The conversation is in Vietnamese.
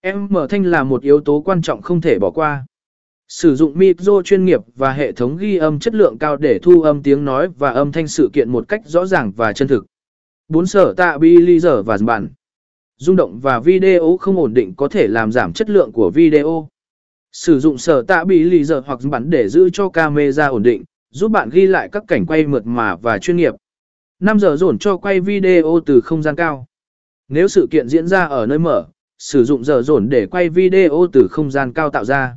Em mở thanh là một yếu tố quan trọng không thể bỏ qua. Sử dụng micro chuyên nghiệp và hệ thống ghi âm chất lượng cao để thu âm tiếng nói và âm thanh sự kiện một cách rõ ràng và chân thực. 4. Sở tạ bi giờ và bản. Rung động và video không ổn định có thể làm giảm chất lượng của video. Sử dụng sở tạ bị giờ hoặc bản để giữ cho camera ổn định, giúp bạn ghi lại các cảnh quay mượt mà và chuyên nghiệp. 5 giờ dồn cho quay video từ không gian cao. Nếu sự kiện diễn ra ở nơi mở, sử dụng giờ dồn để quay video từ không gian cao tạo ra.